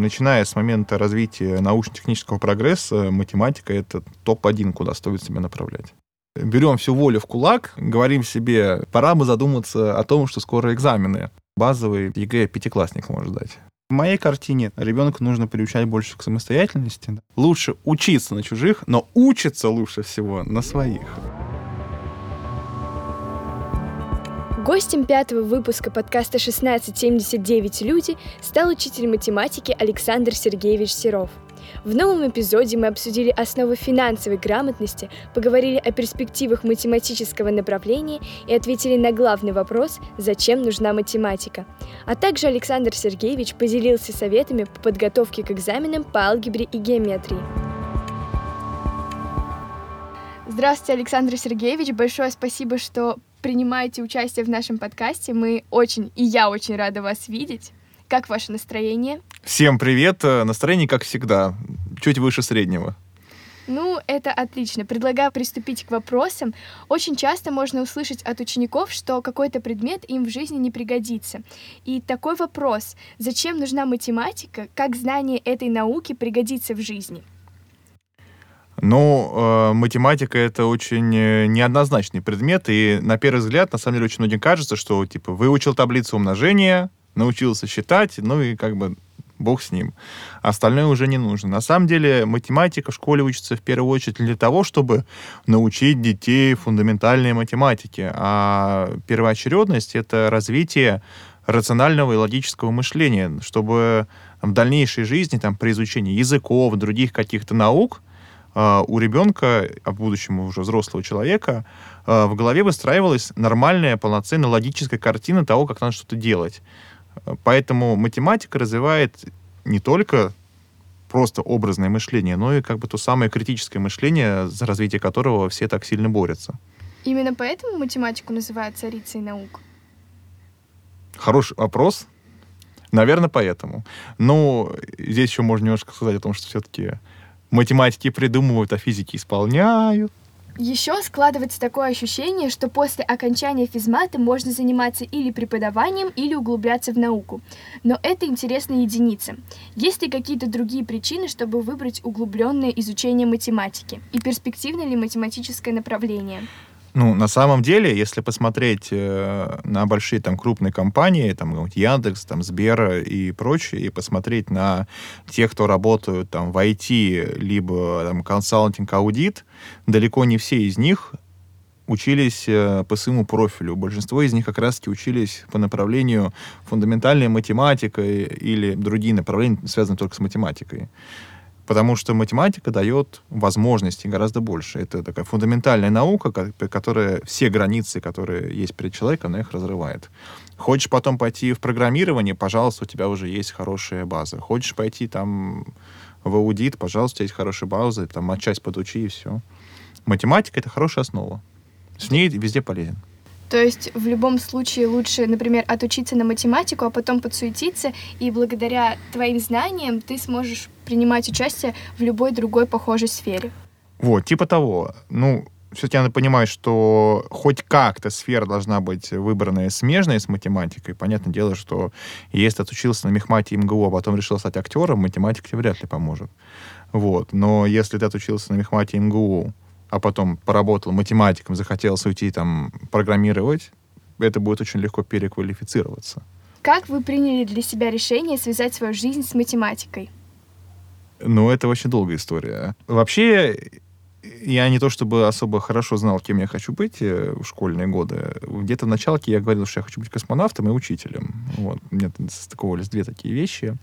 Начиная с момента развития научно-технического прогресса, математика — это топ-1, куда стоит себя направлять. Берем всю волю в кулак, говорим себе, пора бы задуматься о том, что скоро экзамены. Базовый ЕГЭ пятиклассник может сдать. В моей картине ребенку нужно приучать больше к самостоятельности. Лучше учиться на чужих, но учиться лучше всего на своих. Гостем пятого выпуска подкаста «1679 люди» стал учитель математики Александр Сергеевич Серов. В новом эпизоде мы обсудили основы финансовой грамотности, поговорили о перспективах математического направления и ответили на главный вопрос «Зачем нужна математика?». А также Александр Сергеевич поделился советами по подготовке к экзаменам по алгебре и геометрии. Здравствуйте, Александр Сергеевич. Большое спасибо, что принимаете участие в нашем подкасте. Мы очень, и я очень рада вас видеть. Как ваше настроение? Всем привет. Настроение, как всегда, чуть выше среднего. Ну, это отлично. Предлагаю приступить к вопросам. Очень часто можно услышать от учеников, что какой-то предмет им в жизни не пригодится. И такой вопрос, зачем нужна математика, как знание этой науки пригодится в жизни? Ну, э, математика это очень э, неоднозначный предмет, и на первый взгляд, на самом деле, очень многим кажется, что, типа, выучил таблицу умножения, научился считать, ну и как бы бог с ним. Остальное уже не нужно. На самом деле математика в школе учится в первую очередь для того, чтобы научить детей фундаментальной математике. А первоочередность — это развитие рационального и логического мышления, чтобы в дальнейшей жизни, там, при изучении языков, других каких-то наук, у ребенка, а в будущем уже взрослого человека, а, в голове выстраивалась нормальная, полноценная логическая картина того, как надо что-то делать. Поэтому математика развивает не только просто образное мышление, но и как бы то самое критическое мышление, за развитие которого все так сильно борются. Именно поэтому математику называют царицей наук? Хороший вопрос. Наверное, поэтому. Но здесь еще можно немножко сказать о том, что все-таки математики придумывают, а физики исполняют. Еще складывается такое ощущение, что после окончания физмата можно заниматься или преподаванием, или углубляться в науку. Но это интересно единицы. Есть ли какие-то другие причины, чтобы выбрать углубленное изучение математики? И перспективное ли математическое направление? Ну, на самом деле, если посмотреть э, на большие там крупные компании, там Яндекс, там Сбер и прочее, и посмотреть на тех, кто работают там в IT, либо там консалтинг, аудит, далеко не все из них учились э, по своему профилю. Большинство из них как раз-таки учились по направлению фундаментальной математика или другие направления, связанные только с математикой. Потому что математика дает возможности гораздо больше. Это такая фундаментальная наука, которая все границы, которые есть перед человеком, она их разрывает. Хочешь потом пойти в программирование, пожалуйста, у тебя уже есть хорошая база. Хочешь пойти там в аудит, пожалуйста, есть хорошая база, там отчасть подучи и все. Математика — это хорошая основа. С ней везде полезен. То есть в любом случае лучше, например, отучиться на математику, а потом подсуетиться, и благодаря твоим знаниям ты сможешь принимать участие в любой другой похожей сфере. Вот, типа того. Ну, все-таки надо понимать, что хоть как-то сфера должна быть выбранная смежная с математикой. Понятное дело, что если отучился на мехмате МГУ, а потом решил стать актером, математика тебе вряд ли поможет. Вот. Но если ты отучился на мехмате МГУ, а потом поработал математиком, захотелось уйти там программировать, это будет очень легко переквалифицироваться. Как вы приняли для себя решение связать свою жизнь с математикой? Ну, это очень долгая история. Вообще, я не то чтобы особо хорошо знал, кем я хочу быть э, в школьные годы. Где-то в началке я говорил, что я хочу быть космонавтом и учителем. Вот. У меня стыковались две такие вещи.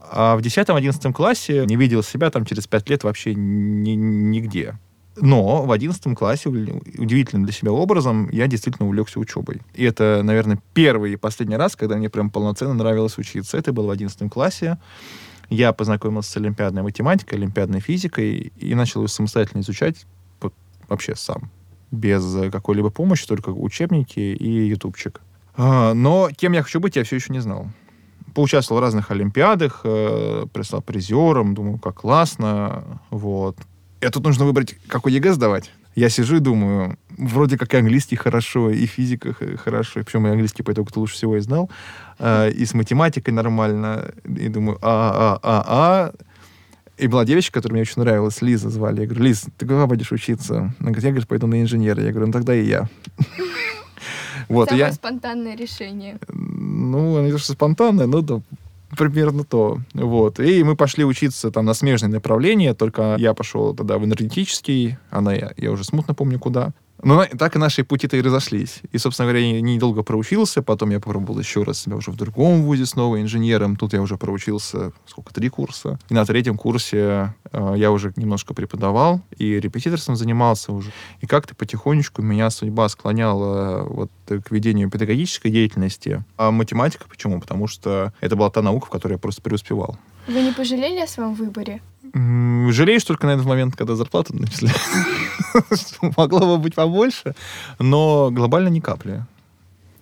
А в 10-11 классе не видел себя там через пять лет вообще ни, нигде. Но в одиннадцатом классе удивительным для себя образом я действительно увлекся учебой. И это, наверное, первый и последний раз, когда мне прям полноценно нравилось учиться. Это было в одиннадцатом классе. Я познакомился с олимпиадной математикой, олимпиадной физикой и начал ее самостоятельно изучать вообще сам. Без какой-либо помощи, только учебники и ютубчик. А, но кем я хочу быть, я все еще не знал поучаствовал в разных олимпиадах, э, прислал призером, думаю, как классно, вот. И тут нужно выбрать, какой ЕГЭ сдавать. Я сижу и думаю, вроде как и английский хорошо, и физика хорошо, причем и английский по итогу лучше всего и знал, э, и с математикой нормально, и думаю, а, а, а, а, и была девочка, которая мне очень нравилась, Лиза звали. Я говорю, Лиз, ты куда будешь учиться? Она говорит, я, говорит, пойду на инженера. Я говорю, ну тогда и я. Вот, Самое я... спонтанное решение. Ну, не то, что спонтанное, но да, примерно то. Вот. И мы пошли учиться там на смежные направления, только я пошел тогда в энергетический, она, я, я уже смутно помню куда. Но так и наши пути-то и разошлись. И, собственно говоря, я недолго проучился, потом я попробовал еще раз себя уже в другом вузе снова инженером. Тут я уже проучился, сколько, три курса. И на третьем курсе э, я уже немножко преподавал и репетиторством занимался уже. И как-то потихонечку меня судьба склоняла вот к ведению педагогической деятельности. А математика почему? Потому что это была та наука, в которой я просто преуспевал. Вы не пожалели о своем выборе? Жалеешь только, наверное, в момент, когда зарплату начисляют. Могло бы быть побольше, но глобально ни капли.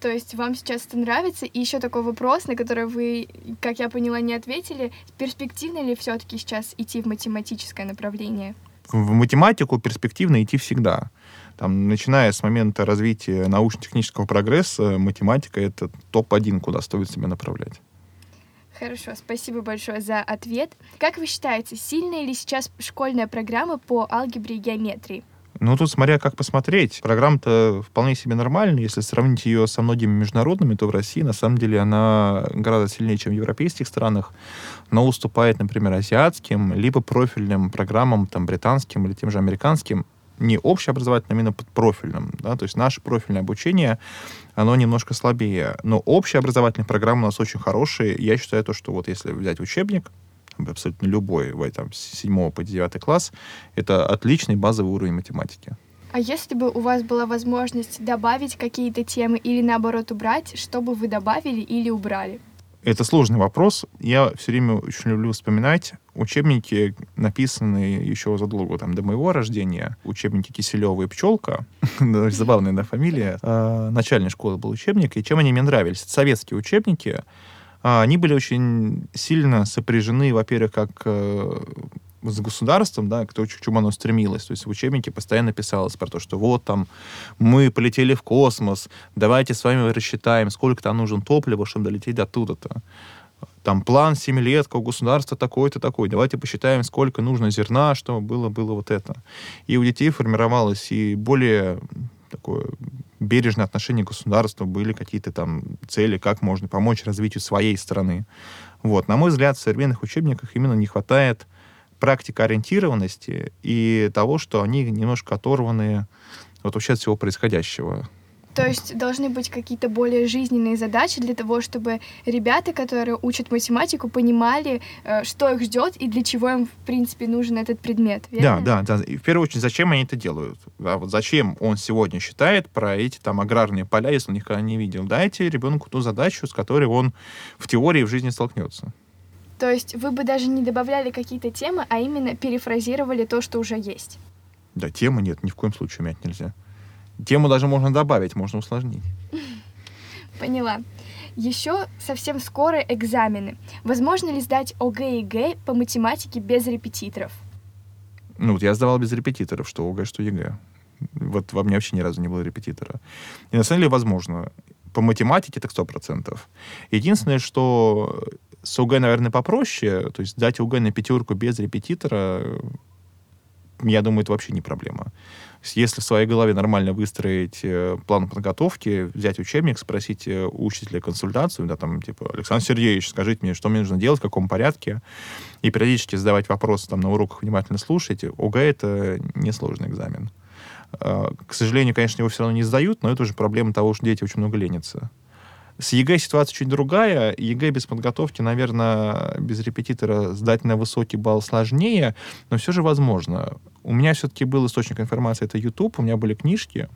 То есть вам сейчас это нравится? И еще такой вопрос, на который вы, как я поняла, не ответили. Перспективно ли все-таки сейчас идти в математическое направление? В математику перспективно идти всегда. Там, начиная с момента развития научно-технического прогресса, математика — это топ-1, куда стоит себя направлять. Хорошо, спасибо большое за ответ. Как вы считаете, сильная ли сейчас школьная программа по алгебре и геометрии? Ну, тут смотря как посмотреть. Программа-то вполне себе нормальная. Если сравнить ее со многими международными, то в России, на самом деле, она гораздо сильнее, чем в европейских странах, но уступает, например, азиатским, либо профильным программам, там, британским или тем же американским не общеобразовательным, а именно профильным. Да? То есть наше профильное обучение, оно немножко слабее. Но общеобразовательные программы у нас очень хорошие. Я считаю то, что вот если взять учебник, абсолютно любой, этом с 7 по 9 класс, это отличный базовый уровень математики. А если бы у вас была возможность добавить какие-то темы или наоборот убрать, что бы вы добавили или убрали? Это сложный вопрос. Я все время очень люблю вспоминать учебники, написанные еще задолго там, до моего рождения. Учебники Киселева и Пчелка. Забавная да, фамилия. А, начальной школы был учебник. И чем они мне нравились? Советские учебники. А, они были очень сильно сопряжены, во-первых, как э, с государством, да, к чему оно стремилось. То есть в учебнике постоянно писалось про то, что вот там мы полетели в космос, давайте с вами рассчитаем, сколько там нужен топлива, чтобы долететь до туда-то. Там план семилетка у государства такой-то такой. Давайте посчитаем, сколько нужно зерна, чтобы было, было вот это. И у детей формировалось и более такое бережное отношение к государству, были какие-то там цели, как можно помочь развитию своей страны. Вот. На мой взгляд, в современных учебниках именно не хватает практика ориентированности и того, что они немножко оторваны вот вообще от всего происходящего. То есть должны быть какие-то более жизненные задачи для того, чтобы ребята, которые учат математику, понимали, э, что их ждет и для чего им, в принципе, нужен этот предмет. Верно? Да, да, да. И в первую очередь, зачем они это делают? Да, вот зачем он сегодня считает про эти там аграрные поля, если он никогда не видел? Дайте ребенку ту задачу, с которой он в теории в жизни столкнется. То есть вы бы даже не добавляли какие-то темы, а именно перефразировали то, что уже есть. Да, темы нет, ни в коем случае менять нельзя. Тему даже можно добавить, можно усложнить. Поняла. Еще совсем скоро экзамены. Возможно ли сдать ОГЭ и ЕГЭ по математике без репетиторов? Ну, вот я сдавал без репетиторов, что ОГЭ, что ЕГЭ. Вот во мне вообще ни разу не было репетитора. И на самом деле возможно. По математике так сто процентов. Единственное, что с ОГЭ, наверное, попроще. То есть сдать ОГЭ на пятерку без репетитора, я думаю, это вообще не проблема. Если в своей голове нормально выстроить э, план подготовки, взять учебник, спросить э, у учителя консультацию, да, там, типа, Александр Сергеевич, скажите мне, что мне нужно делать, в каком порядке, и периодически задавать вопросы там на уроках, внимательно слушать, ОГЭ — это несложный экзамен. А, к сожалению, конечно, его все равно не сдают, но это уже проблема того, что дети очень много ленятся. С ЕГЭ ситуация чуть другая. ЕГЭ без подготовки, наверное, без репетитора сдать на высокий балл сложнее, но все же возможно. У меня все-таки был источник информации, это YouTube, у меня были книжки.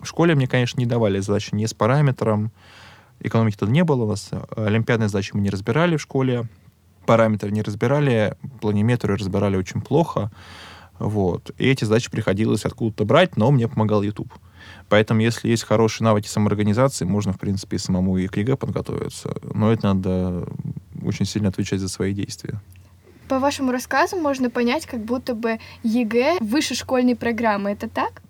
В школе мне, конечно, не давали задачи не с параметром, экономики тогда не было у нас, олимпиадные задачи мы не разбирали в школе, параметры не разбирали, планиметрию разбирали очень плохо. Вот. И эти задачи приходилось откуда-то брать, но мне помогал YouTube. Поэтому, если есть хорошие навыки самоорганизации, можно, в принципе, и самому и к ЕГЭ подготовиться. Но это надо очень сильно отвечать за свои действия. По вашему рассказу можно понять, как будто бы ЕГЭ выше школьной программы. Это так?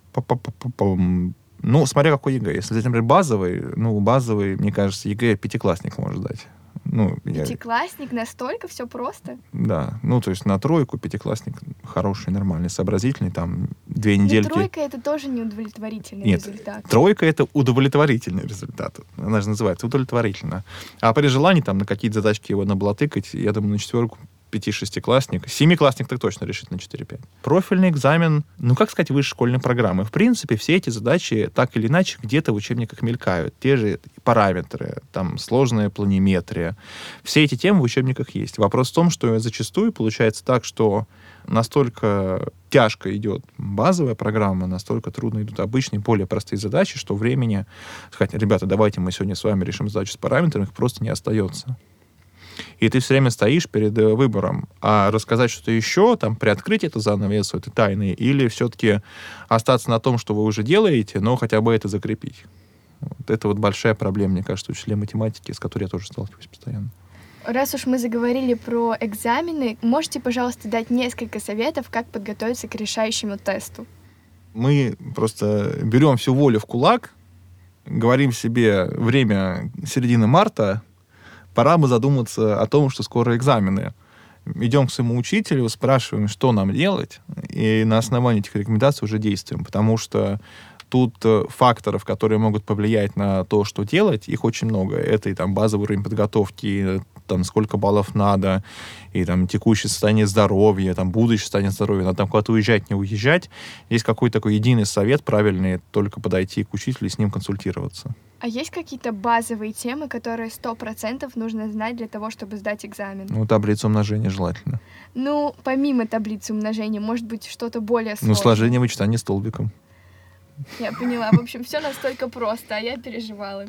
Ну, смотря какой ЕГЭ. Если например, базовый, ну, базовый, мне кажется, ЕГЭ пятиклассник может сдать. Ну, Пятиклассник, я... настолько все просто? Да, ну, то есть на тройку пятиклассник хороший, нормальный, сообразительный, там, две недельки. Но тройка — это тоже неудовлетворительный Нет, результат. тройка — это удовлетворительный результат. Она же называется удовлетворительно. А при желании там на какие-то задачки его наблатыкать, я думаю, на четверку пяти-шестиклассник. Семиклассник так точно решит на 4-5. Профильный экзамен, ну, как сказать, высшей школьной программы. В принципе, все эти задачи так или иначе где-то в учебниках мелькают. Те же параметры, там, сложная планиметрия. Все эти темы в учебниках есть. Вопрос в том, что зачастую получается так, что настолько тяжко идет базовая программа, настолько трудно идут обычные, более простые задачи, что времени сказать, ребята, давайте мы сегодня с вами решим задачу с параметрами, их просто не остается. И ты все время стоишь перед э, выбором, а рассказать что-то еще, там, приоткрыть эту занавесу, это тайны, или все-таки остаться на том, что вы уже делаете, но хотя бы это закрепить. Вот это вот большая проблема, мне кажется, учителя математики, с которой я тоже сталкиваюсь постоянно. Раз уж мы заговорили про экзамены, можете, пожалуйста, дать несколько советов, как подготовиться к решающему тесту? Мы просто берем всю волю в кулак, говорим себе время середины марта, пора бы задуматься о том, что скоро экзамены. Идем к своему учителю, спрашиваем, что нам делать, и на основании этих рекомендаций уже действуем, потому что тут э, факторов, которые могут повлиять на то, что делать, их очень много. Это и там базовый уровень подготовки, там сколько баллов надо, и там текущее состояние здоровья, там будущее состояние здоровья, надо там куда-то уезжать, не уезжать. Есть какой-то такой единый совет правильный, только подойти к учителю и с ним консультироваться. А есть какие-то базовые темы, которые сто процентов нужно знать для того, чтобы сдать экзамен? Ну, таблицу умножения желательно. Ну, помимо таблицы умножения, может быть, что-то более сложное? Ну, сложение вычитания столбиком. Я поняла. В общем, все настолько просто, а я переживала.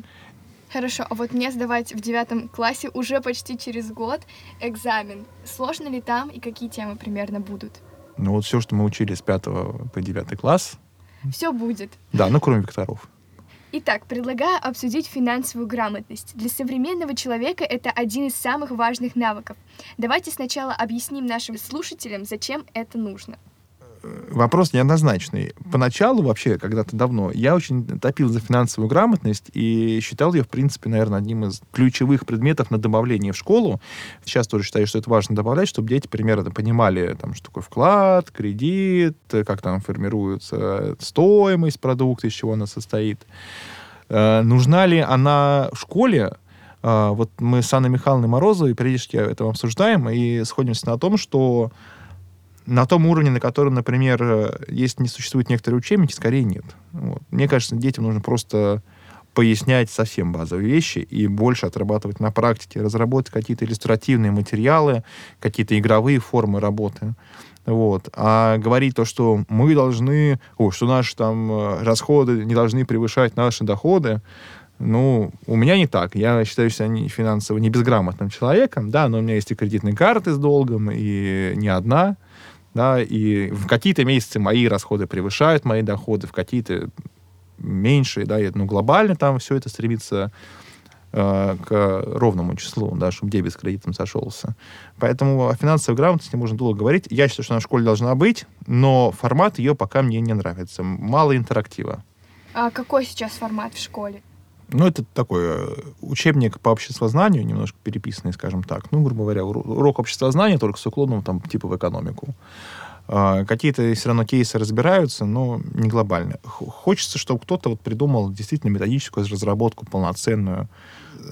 Хорошо, а вот мне сдавать в девятом классе уже почти через год экзамен. Сложно ли там и какие темы примерно будут? Ну вот все, что мы учили с пятого по девятый класс. Все будет. Да, ну кроме векторов. Итак, предлагаю обсудить финансовую грамотность. Для современного человека это один из самых важных навыков. Давайте сначала объясним нашим слушателям, зачем это нужно вопрос неоднозначный. Поначалу вообще, когда-то давно, я очень топил за финансовую грамотность и считал ее, в принципе, наверное, одним из ключевых предметов на добавление в школу. Сейчас тоже считаю, что это важно добавлять, чтобы дети примерно понимали, там, что такое вклад, кредит, как там формируется стоимость продукта, из чего она состоит. Э, нужна ли она в школе? Э, вот мы с Анной Михайловной Морозовой периодически это обсуждаем и сходимся на том, что на том уровне, на котором, например, э, есть не существуют некоторые учебники, скорее нет. Вот. Мне кажется, детям нужно просто пояснять совсем базовые вещи и больше отрабатывать на практике, разработать какие-то иллюстративные материалы, какие-то игровые формы работы. Вот. А говорить то, что мы должны, о, что наши там э, расходы не должны превышать наши доходы, ну, у меня не так. Я считаю себя не финансово не безграмотным человеком, да, но у меня есть и кредитные карты с долгом, и не одна да, и в какие-то месяцы мои расходы превышают мои доходы, в какие-то меньше, да, и, ну, глобально там все это стремится э, к ровному числу, да, чтобы дебет с кредитом сошелся. Поэтому о финансовой грамотности можно долго говорить. Я считаю, что она в школе должна быть, но формат ее пока мне не нравится. Мало интерактива. А какой сейчас формат в школе? Ну, это такой э, учебник по обществознанию, немножко переписанный, скажем так. Ну, грубо говоря, урок обществознания, только с уклоном там, типа в экономику. А, какие-то все равно кейсы разбираются, но не глобально. Хочется, чтобы кто-то вот придумал действительно методическую разработку полноценную,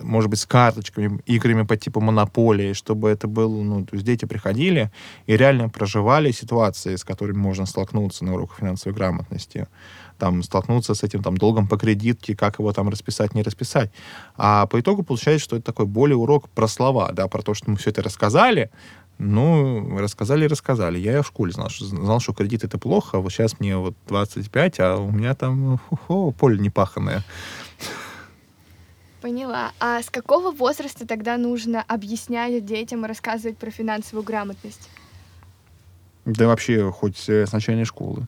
может быть, с карточками, играми по типу монополии, чтобы это было, ну, то есть дети приходили и реально проживали ситуации, с которыми можно столкнуться на уроках финансовой грамотности там, столкнуться с этим там, долгом по кредитке, как его там расписать, не расписать. А по итогу получается, что это такой более урок про слова, да, про то, что мы все это рассказали, ну, рассказали и рассказали. Я в школе знал, что, знал, что кредит это плохо, а вот сейчас мне вот 25, а у меня там хо-хо, поле непаханное. Поняла. А с какого возраста тогда нужно объяснять детям и рассказывать про финансовую грамотность? Да вообще хоть с начальной школы.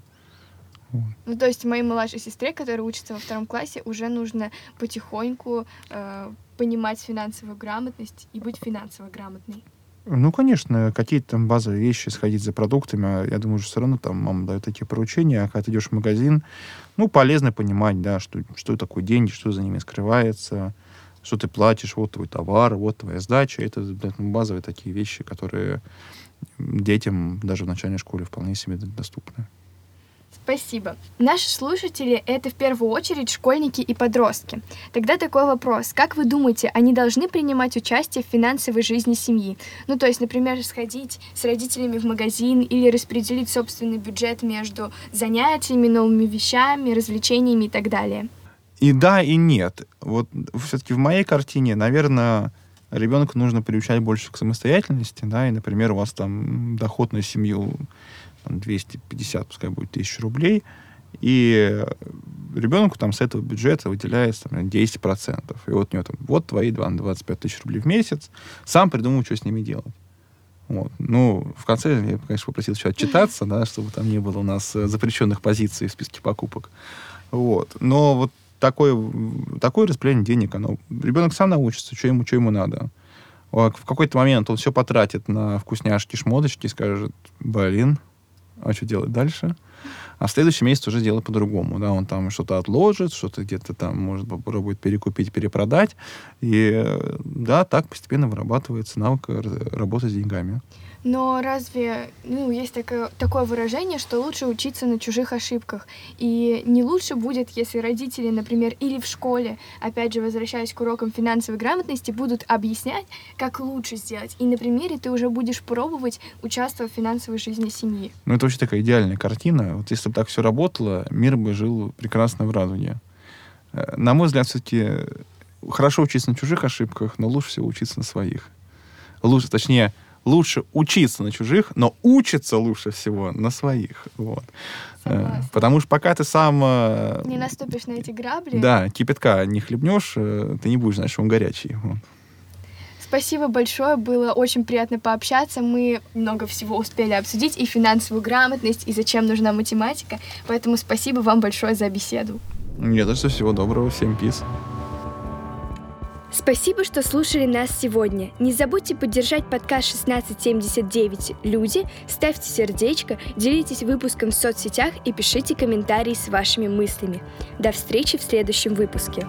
Ну, то есть моей младшей сестре, которая учится во втором классе, уже нужно потихоньку э, понимать финансовую грамотность и быть финансово грамотной. Ну, конечно, какие-то там базовые вещи, сходить за продуктами, а я думаю, что все равно там мама дает такие поручения, а когда ты идешь в магазин, ну, полезно понимать, да, что, что такое деньги, что за ними скрывается, что ты платишь, вот твой товар, вот твоя сдача. Это ну, базовые такие вещи, которые детям даже в начальной школе вполне себе доступны. Спасибо. Наши слушатели — это в первую очередь школьники и подростки. Тогда такой вопрос. Как вы думаете, они должны принимать участие в финансовой жизни семьи? Ну, то есть, например, сходить с родителями в магазин или распределить собственный бюджет между занятиями, новыми вещами, развлечениями и так далее? И да, и нет. Вот все-таки в моей картине, наверное, ребенка нужно приучать больше к самостоятельности, да, и, например, у вас там доход на семью там, 250, пускай будет тысяч рублей, и ребенку там с этого бюджета выделяется там, 10%. И вот у него там, вот твои 25 тысяч рублей в месяц, сам придумал, что с ними делать. Вот. Ну, в конце я, конечно, попросил еще отчитаться, да, чтобы там не было у нас э, запрещенных позиций в списке покупок. Вот. Но вот такое, такое распределение денег, оно, ребенок сам научится, что ему, что ему надо. В какой-то момент он все потратит на вкусняшки, шмоточки скажет, блин, а что делать дальше? А в следующем месяце уже делать по-другому. Да? Он там что-то отложит, что-то где-то там может попробует перекупить, перепродать. И да, так постепенно вырабатывается навык работы с деньгами. Но разве, ну, есть такое, такое выражение, что лучше учиться на чужих ошибках. И не лучше будет, если родители, например, или в школе, опять же, возвращаясь к урокам финансовой грамотности, будут объяснять, как лучше сделать. И на примере ты уже будешь пробовать участвовать в финансовой жизни семьи. Ну, это вообще такая идеальная картина. Вот если бы так все работало, мир бы жил прекрасно в радуге. Э, на мой взгляд, все-таки хорошо учиться на чужих ошибках, но лучше всего учиться на своих. Лучше, точнее, лучше учиться на чужих, но учиться лучше всего на своих. Вот. Э, Согласна. Потому что пока ты сам... Э, не наступишь на эти грабли. Да, кипятка не хлебнешь, э, ты не будешь знать, что он горячий. Вот. Спасибо большое, было очень приятно пообщаться. Мы много всего успели обсудить, и финансовую грамотность, и зачем нужна математика. Поэтому спасибо вам большое за беседу. Нет, за что всего доброго, всем пиз. Спасибо, что слушали нас сегодня. Не забудьте поддержать подкаст 1679 «Люди», ставьте сердечко, делитесь выпуском в соцсетях и пишите комментарии с вашими мыслями. До встречи в следующем выпуске.